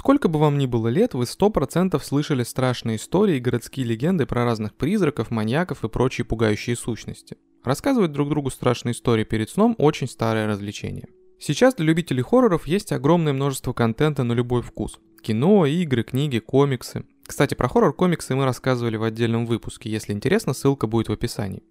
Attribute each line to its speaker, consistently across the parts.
Speaker 1: Сколько бы вам ни было лет, вы 100% слышали страшные истории и городские легенды про разных призраков, маньяков и прочие пугающие сущности. Рассказывать друг другу страшные истории перед сном – очень старое развлечение. Сейчас для любителей хорроров есть огромное множество контента на любой вкус. Кино, игры, книги, комиксы. Кстати, про хоррор-комиксы мы рассказывали в отдельном выпуске, если интересно, ссылка будет в описании.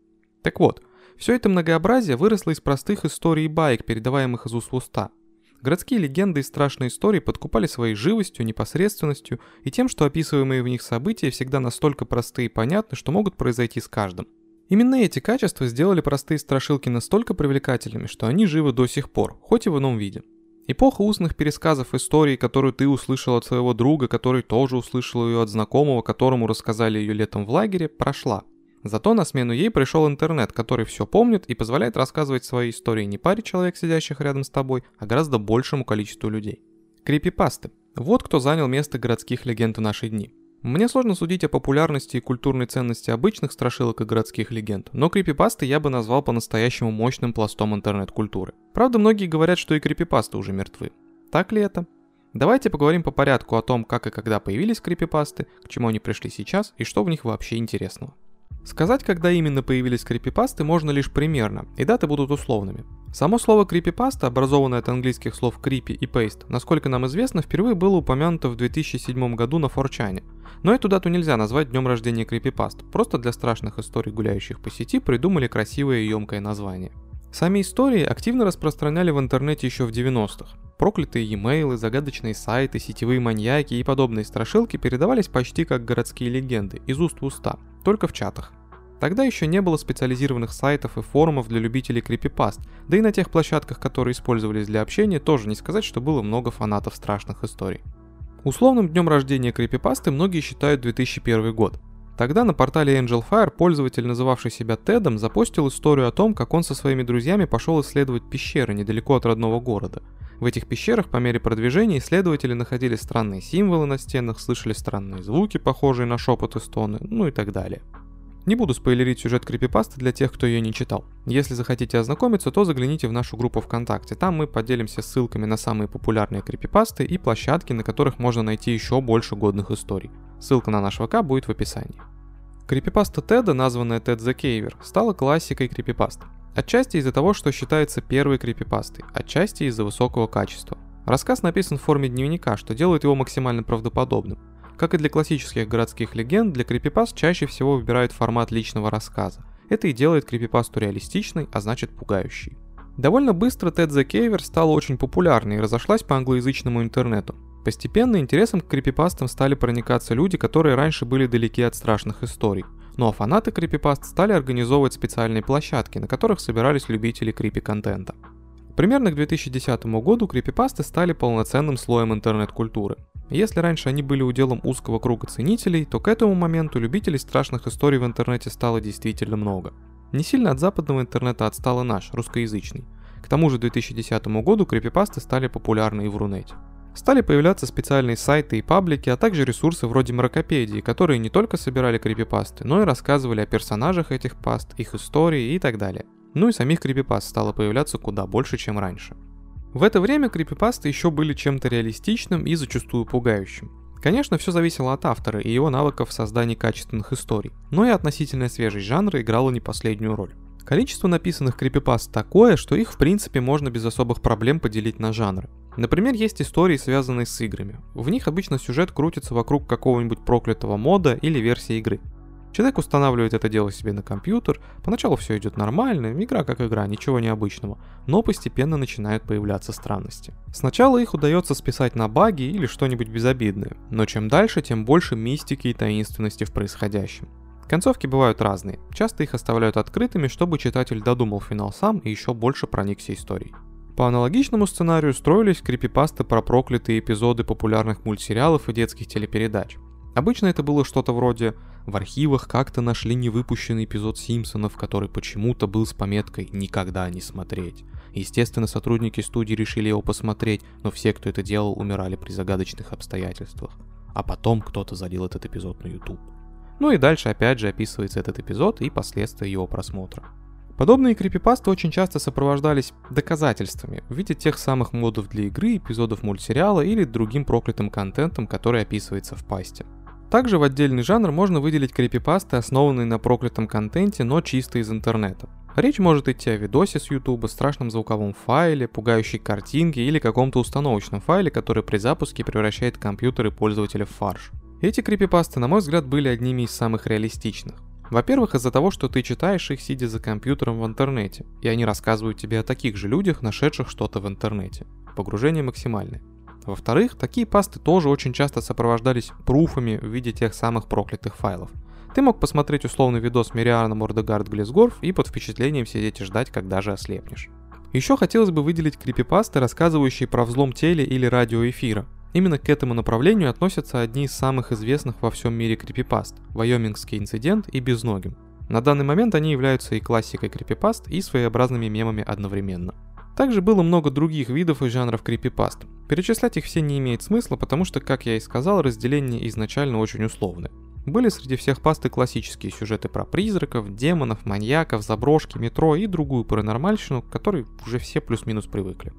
Speaker 1: Так вот, все это многообразие выросло из простых историй и баек, передаваемых из уст в уста – Городские легенды и страшные истории подкупали своей живостью, непосредственностью и тем, что описываемые в них события всегда настолько простые и понятны, что могут произойти с каждым. Именно эти качества сделали простые страшилки настолько привлекательными, что они живы до сих пор, хоть и в ином виде. Эпоха устных пересказов истории, которую ты услышал от своего друга, который тоже услышал ее от знакомого, которому рассказали ее летом в лагере, прошла. Зато на смену ей пришел интернет, который все помнит и позволяет рассказывать свои истории не паре человек, сидящих рядом с тобой, а гораздо большему количеству людей. Крипипасты. Вот кто занял место городских легенд в наши дни. Мне сложно судить о популярности и культурной ценности обычных страшилок и городских легенд, но крипипасты я бы назвал по-настоящему мощным пластом интернет-культуры. Правда, многие говорят, что и крипипасты уже мертвы. Так ли это? Давайте поговорим по порядку о том, как и когда появились крипипасты, к чему они пришли сейчас и что в них вообще интересного. Сказать, когда именно появились крипипасты, можно лишь примерно, и даты будут условными. Само слово крипипаста, образованное от английских слов creepy и paste, насколько нам известно, впервые было упомянуто в 2007 году на Форчане. Но эту дату нельзя назвать днем рождения крипипаст, просто для страшных историй гуляющих по сети придумали красивое и емкое название. Сами истории активно распространяли в интернете еще в 90-х. Проклятые e-mail, загадочные сайты, сетевые маньяки и подобные страшилки передавались почти как городские легенды, из уст в уста, только в чатах. Тогда еще не было специализированных сайтов и форумов для любителей крипипаст, да и на тех площадках, которые использовались для общения, тоже не сказать, что было много фанатов страшных историй. Условным днем рождения крипипасты многие считают 2001 год. Тогда на портале Angel Fire пользователь, называвший себя Тедом, запостил историю о том, как он со своими друзьями пошел исследовать пещеры недалеко от родного города. В этих пещерах по мере продвижения исследователи находили странные символы на стенах, слышали странные звуки, похожие на шепот и стоны, ну и так далее. Не буду спойлерить сюжет крипипасты для тех, кто ее не читал. Если захотите ознакомиться, то загляните в нашу группу ВКонтакте. Там мы поделимся ссылками на самые популярные крипипасты и площадки, на которых можно найти еще больше годных историй. Ссылка на наш ВК будет в описании. Крипипаста Теда, названная Тед the Caver, стала классикой крипипаст. Отчасти из-за того, что считается первой крипипастой, отчасти из-за высокого качества. Рассказ написан в форме дневника, что делает его максимально правдоподобным. Как и для классических городских легенд, для крипипаст чаще всего выбирают формат личного рассказа. Это и делает крипипасту реалистичной, а значит пугающей. Довольно быстро Ted the Caver стала очень популярной и разошлась по англоязычному интернету. Постепенно интересом к крипипастам стали проникаться люди, которые раньше были далеки от страшных историй. Ну а фанаты крипипаст стали организовывать специальные площадки, на которых собирались любители крипи-контента. Примерно к 2010 году крипипасты стали полноценным слоем интернет-культуры. Если раньше они были уделом узкого круга ценителей, то к этому моменту любителей страшных историй в интернете стало действительно много. Не сильно от западного интернета отстал и наш, русскоязычный. К тому же к 2010 году крипипасты стали популярны и в Рунете. Стали появляться специальные сайты и паблики, а также ресурсы вроде Мракопедии, которые не только собирали крипипасты, но и рассказывали о персонажах этих паст, их истории и так далее. Ну и самих крипипаст стало появляться куда больше, чем раньше. В это время крипипасты еще были чем-то реалистичным и зачастую пугающим. Конечно, все зависело от автора и его навыков в создании качественных историй, но и относительная свежесть жанра играла не последнюю роль. Количество написанных крипипаст такое, что их в принципе можно без особых проблем поделить на жанры. Например, есть истории, связанные с играми. В них обычно сюжет крутится вокруг какого-нибудь проклятого мода или версии игры. Человек устанавливает это дело себе на компьютер, поначалу все идет нормально, игра как игра, ничего необычного, но постепенно начинают появляться странности. Сначала их удается списать на баги или что-нибудь безобидное, но чем дальше, тем больше мистики и таинственности в происходящем. Концовки бывают разные, часто их оставляют открытыми, чтобы читатель додумал финал сам и еще больше проникся историей. По аналогичному сценарию строились крипипасты про проклятые эпизоды популярных мультсериалов и детских телепередач. Обычно это было что-то вроде в архивах как-то нашли невыпущенный эпизод Симпсонов, который почему-то был с пометкой «Никогда не смотреть». Естественно, сотрудники студии решили его посмотреть, но все, кто это делал, умирали при загадочных обстоятельствах. А потом кто-то залил этот эпизод на YouTube. Ну и дальше опять же описывается этот эпизод и последствия его просмотра. Подобные крипипасты очень часто сопровождались доказательствами в виде тех самых модов для игры, эпизодов мультсериала или другим проклятым контентом, который описывается в пасте. Также в отдельный жанр можно выделить крипипасты, основанные на проклятом контенте, но чисто из интернета. Речь может идти о видосе с ютуба, страшном звуковом файле, пугающей картинке или каком-то установочном файле, который при запуске превращает компьютеры пользователя в фарш. Эти крипипасты, на мой взгляд, были одними из самых реалистичных. Во-первых, из-за того, что ты читаешь их, сидя за компьютером в интернете, и они рассказывают тебе о таких же людях, нашедших что-то в интернете. Погружение максимальное. Во-вторых, такие пасты тоже очень часто сопровождались пруфами в виде тех самых проклятых файлов. Ты мог посмотреть условный видос Мириана Мордегард Глизгорф и под впечатлением сидеть и ждать, когда же ослепнешь. Еще хотелось бы выделить крипипасты, рассказывающие про взлом теле или радиоэфира. Именно к этому направлению относятся одни из самых известных во всем мире крипипаст – «Вайомингский инцидент» и «Безногим». На данный момент они являются и классикой крипипаст, и своеобразными мемами одновременно. Также было много других видов и жанров крипипаст. Перечислять их все не имеет смысла, потому что, как я и сказал, разделение изначально очень условное. Были среди всех пасты классические сюжеты про призраков, демонов, маньяков, заброшки, метро и другую паранормальщину, к которой уже все плюс-минус привыкли.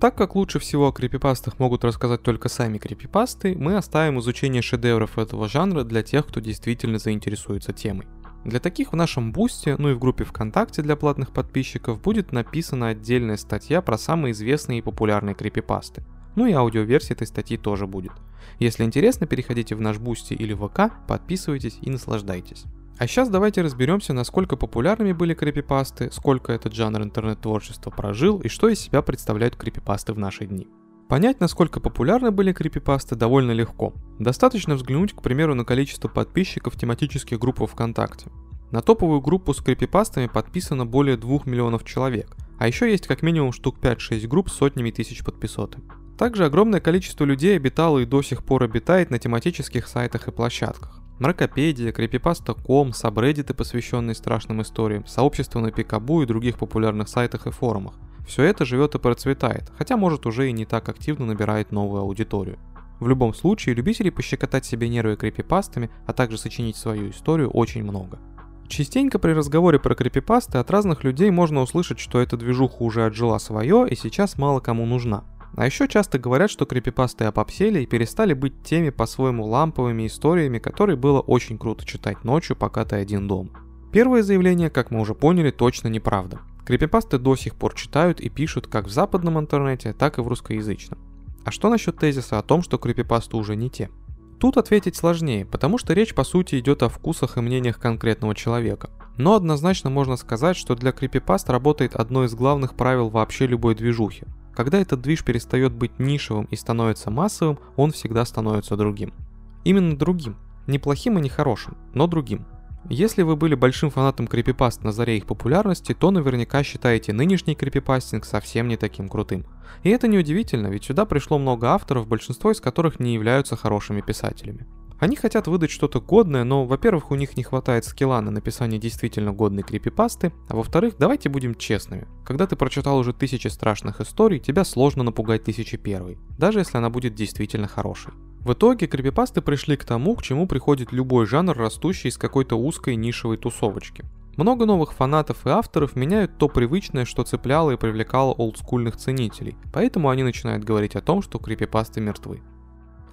Speaker 1: Так как лучше всего о крипипастах могут рассказать только сами крипипасты, мы оставим изучение шедевров этого жанра для тех, кто действительно заинтересуется темой. Для таких в нашем бусте, ну и в группе ВКонтакте для платных подписчиков будет написана отдельная статья про самые известные и популярные крипипасты. Ну и аудиоверсия этой статьи тоже будет. Если интересно, переходите в наш Boosty или ВК, подписывайтесь и наслаждайтесь. А сейчас давайте разберемся, насколько популярными были крипипасты, сколько этот жанр интернет-творчества прожил и что из себя представляют крипипасты в наши дни. Понять, насколько популярны были крипипасты, довольно легко. Достаточно взглянуть, к примеру, на количество подписчиков тематических групп во ВКонтакте. На топовую группу с крипипастами подписано более 2 миллионов человек, а еще есть как минимум штук 5-6 групп с сотнями тысяч подписоты. Также огромное количество людей обитало и до сих пор обитает на тематических сайтах и площадках. Мракопедия, Крипипаста.ком, сабреддиты, посвященные страшным историям, сообщества на Пикабу и других популярных сайтах и форумах. Все это живет и процветает, хотя может уже и не так активно набирает новую аудиторию. В любом случае, любителей пощекотать себе нервы крипипастами, а также сочинить свою историю очень много. Частенько при разговоре про крипипасты от разных людей можно услышать, что эта движуха уже отжила свое и сейчас мало кому нужна. А еще часто говорят, что крипипасты опопсели и перестали быть теми по-своему ламповыми историями, которые было очень круто читать ночью, пока ты один дом. Первое заявление, как мы уже поняли, точно неправда. Крипипасты до сих пор читают и пишут как в западном интернете, так и в русскоязычном. А что насчет тезиса о том, что крипипасты уже не те? Тут ответить сложнее, потому что речь по сути идет о вкусах и мнениях конкретного человека. Но однозначно можно сказать, что для крипипаст работает одно из главных правил вообще любой движухи. Когда этот движ перестает быть нишевым и становится массовым, он всегда становится другим. Именно другим. Не плохим и не хорошим, но другим. Если вы были большим фанатом крипипаст на заре их популярности, то наверняка считаете нынешний крипипастинг совсем не таким крутым. И это неудивительно, ведь сюда пришло много авторов, большинство из которых не являются хорошими писателями. Они хотят выдать что-то годное, но, во-первых, у них не хватает скилла на написание действительно годной крипипасты, а во-вторых, давайте будем честными. Когда ты прочитал уже тысячи страшных историй, тебя сложно напугать тысячи первой, даже если она будет действительно хорошей. В итоге крипипасты пришли к тому, к чему приходит любой жанр, растущий из какой-то узкой нишевой тусовочки. Много новых фанатов и авторов меняют то привычное, что цепляло и привлекало олдскульных ценителей, поэтому они начинают говорить о том, что крипипасты мертвы.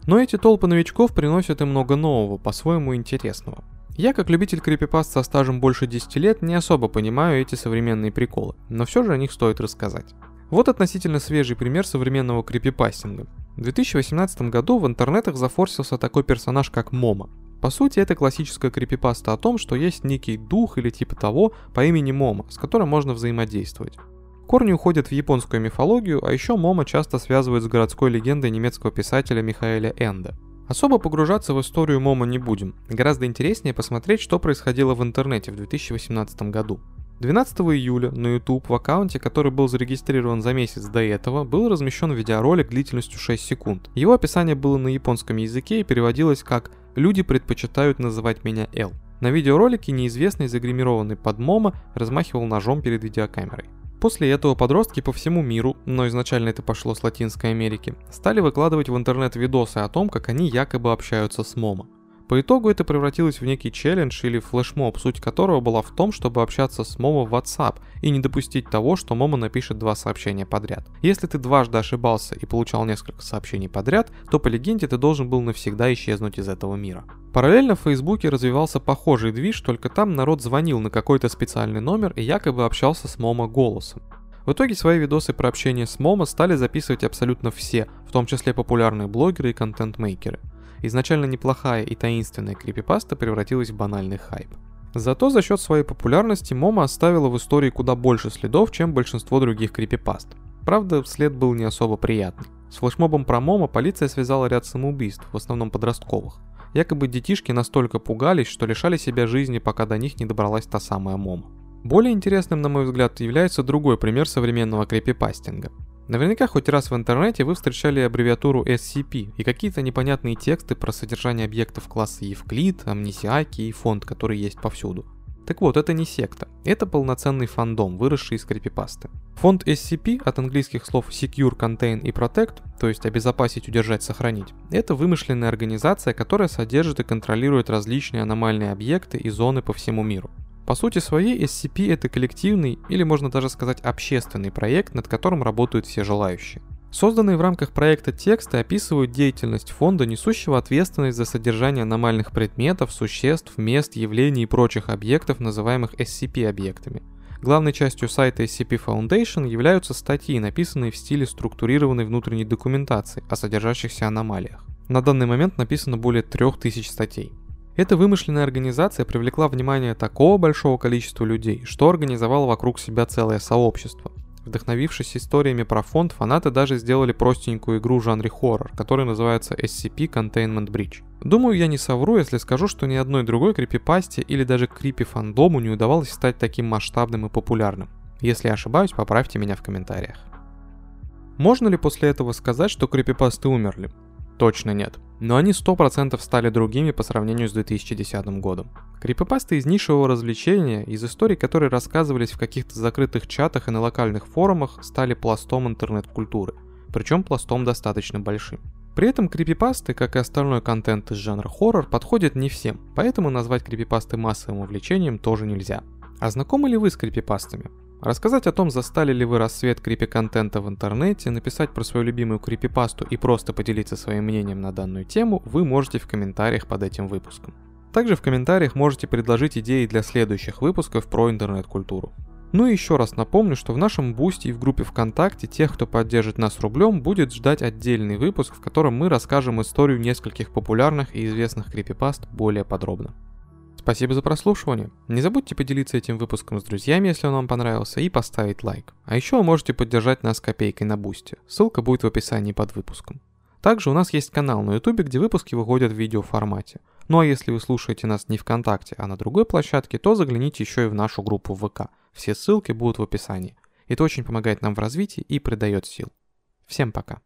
Speaker 1: Но эти толпы новичков приносят и много нового, по-своему интересного. Я, как любитель крипипаст со стажем больше 10 лет, не особо понимаю эти современные приколы, но все же о них стоит рассказать. Вот относительно свежий пример современного крипипастинга. В 2018 году в интернетах зафорсился такой персонаж, как Момо. По сути, это классическая крипипаста о том, что есть некий дух или типа того по имени Момо, с которым можно взаимодействовать. Корни уходят в японскую мифологию, а еще Момо часто связывают с городской легендой немецкого писателя Михаэля Энде. Особо погружаться в историю Момо не будем. Гораздо интереснее посмотреть, что происходило в интернете в 2018 году. 12 июля на YouTube в аккаунте, который был зарегистрирован за месяц до этого, был размещен видеоролик длительностью 6 секунд. Его описание было на японском языке и переводилось как «Люди предпочитают называть меня Л». На видеоролике неизвестный загримированный под Момо размахивал ножом перед видеокамерой. После этого подростки по всему миру, но изначально это пошло с Латинской Америки, стали выкладывать в интернет видосы о том, как они якобы общаются с Момо. По итогу это превратилось в некий челлендж или флешмоб, суть которого была в том, чтобы общаться с Момо в WhatsApp и не допустить того, что Момо напишет два сообщения подряд. Если ты дважды ошибался и получал несколько сообщений подряд, то по легенде ты должен был навсегда исчезнуть из этого мира. Параллельно в Фейсбуке развивался похожий движ, только там народ звонил на какой-то специальный номер и якобы общался с Момо голосом. В итоге свои видосы про общение с Момо стали записывать абсолютно все, в том числе популярные блогеры и контент-мейкеры. Изначально неплохая и таинственная крипипаста превратилась в банальный хайп. Зато за счет своей популярности Момо оставила в истории куда больше следов, чем большинство других крипипаст. Правда, след был не особо приятный. С флешмобом про Момо полиция связала ряд самоубийств, в основном подростковых. Якобы детишки настолько пугались, что лишали себя жизни, пока до них не добралась та самая Момо. Более интересным, на мой взгляд, является другой пример современного крипипастинга. Наверняка хоть раз в интернете вы встречали аббревиатуру SCP и какие-то непонятные тексты про содержание объектов класса Евклид, Амнисиаки и фонд, который есть повсюду. Так вот, это не секта, это полноценный фандом, выросший из крипипасты. Фонд SCP от английских слов Secure, Contain и Protect, то есть обезопасить, удержать, сохранить, это вымышленная организация, которая содержит и контролирует различные аномальные объекты и зоны по всему миру. По сути своей SCP это коллективный или можно даже сказать общественный проект, над которым работают все желающие. Созданные в рамках проекта тексты описывают деятельность фонда, несущего ответственность за содержание аномальных предметов, существ, мест, явлений и прочих объектов, называемых SCP-объектами. Главной частью сайта SCP Foundation являются статьи, написанные в стиле структурированной внутренней документации о содержащихся аномалиях. На данный момент написано более 3000 статей. Эта вымышленная организация привлекла внимание такого большого количества людей, что организовала вокруг себя целое сообщество. Вдохновившись историями про фонд, фанаты даже сделали простенькую игру в жанре хоррор, которая называется SCP Containment Breach. Думаю, я не совру, если скажу, что ни одной другой крипипасте или даже крипи-фандому не удавалось стать таким масштабным и популярным. Если я ошибаюсь, поправьте меня в комментариях. Можно ли после этого сказать, что крипипасты умерли? Точно нет. Но они 100% стали другими по сравнению с 2010 годом. Крипипасты из нишевого развлечения, из историй, которые рассказывались в каких-то закрытых чатах и на локальных форумах, стали пластом интернет-культуры. Причем пластом достаточно большим. При этом крипипасты, как и остальной контент из жанра хоррор, подходят не всем, поэтому назвать крипипасты массовым увлечением тоже нельзя. А знакомы ли вы с крипипастами? Рассказать о том, застали ли вы рассвет крипи-контента в интернете, написать про свою любимую крипипасту и просто поделиться своим мнением на данную тему вы можете в комментариях под этим выпуском. Также в комментариях можете предложить идеи для следующих выпусков про интернет-культуру. Ну и еще раз напомню, что в нашем бусте и в группе ВКонтакте тех, кто поддержит нас рублем, будет ждать отдельный выпуск, в котором мы расскажем историю нескольких популярных и известных крипипаст более подробно. Спасибо за прослушивание. Не забудьте поделиться этим выпуском с друзьями, если он вам понравился, и поставить лайк. А еще вы можете поддержать нас копейкой на бусте. Ссылка будет в описании под выпуском. Также у нас есть канал на ютубе, где выпуски выходят в видеоформате. Ну а если вы слушаете нас не ВКонтакте, а на другой площадке, то загляните еще и в нашу группу ВК. Все ссылки будут в описании. Это очень помогает нам в развитии и придает сил. Всем пока.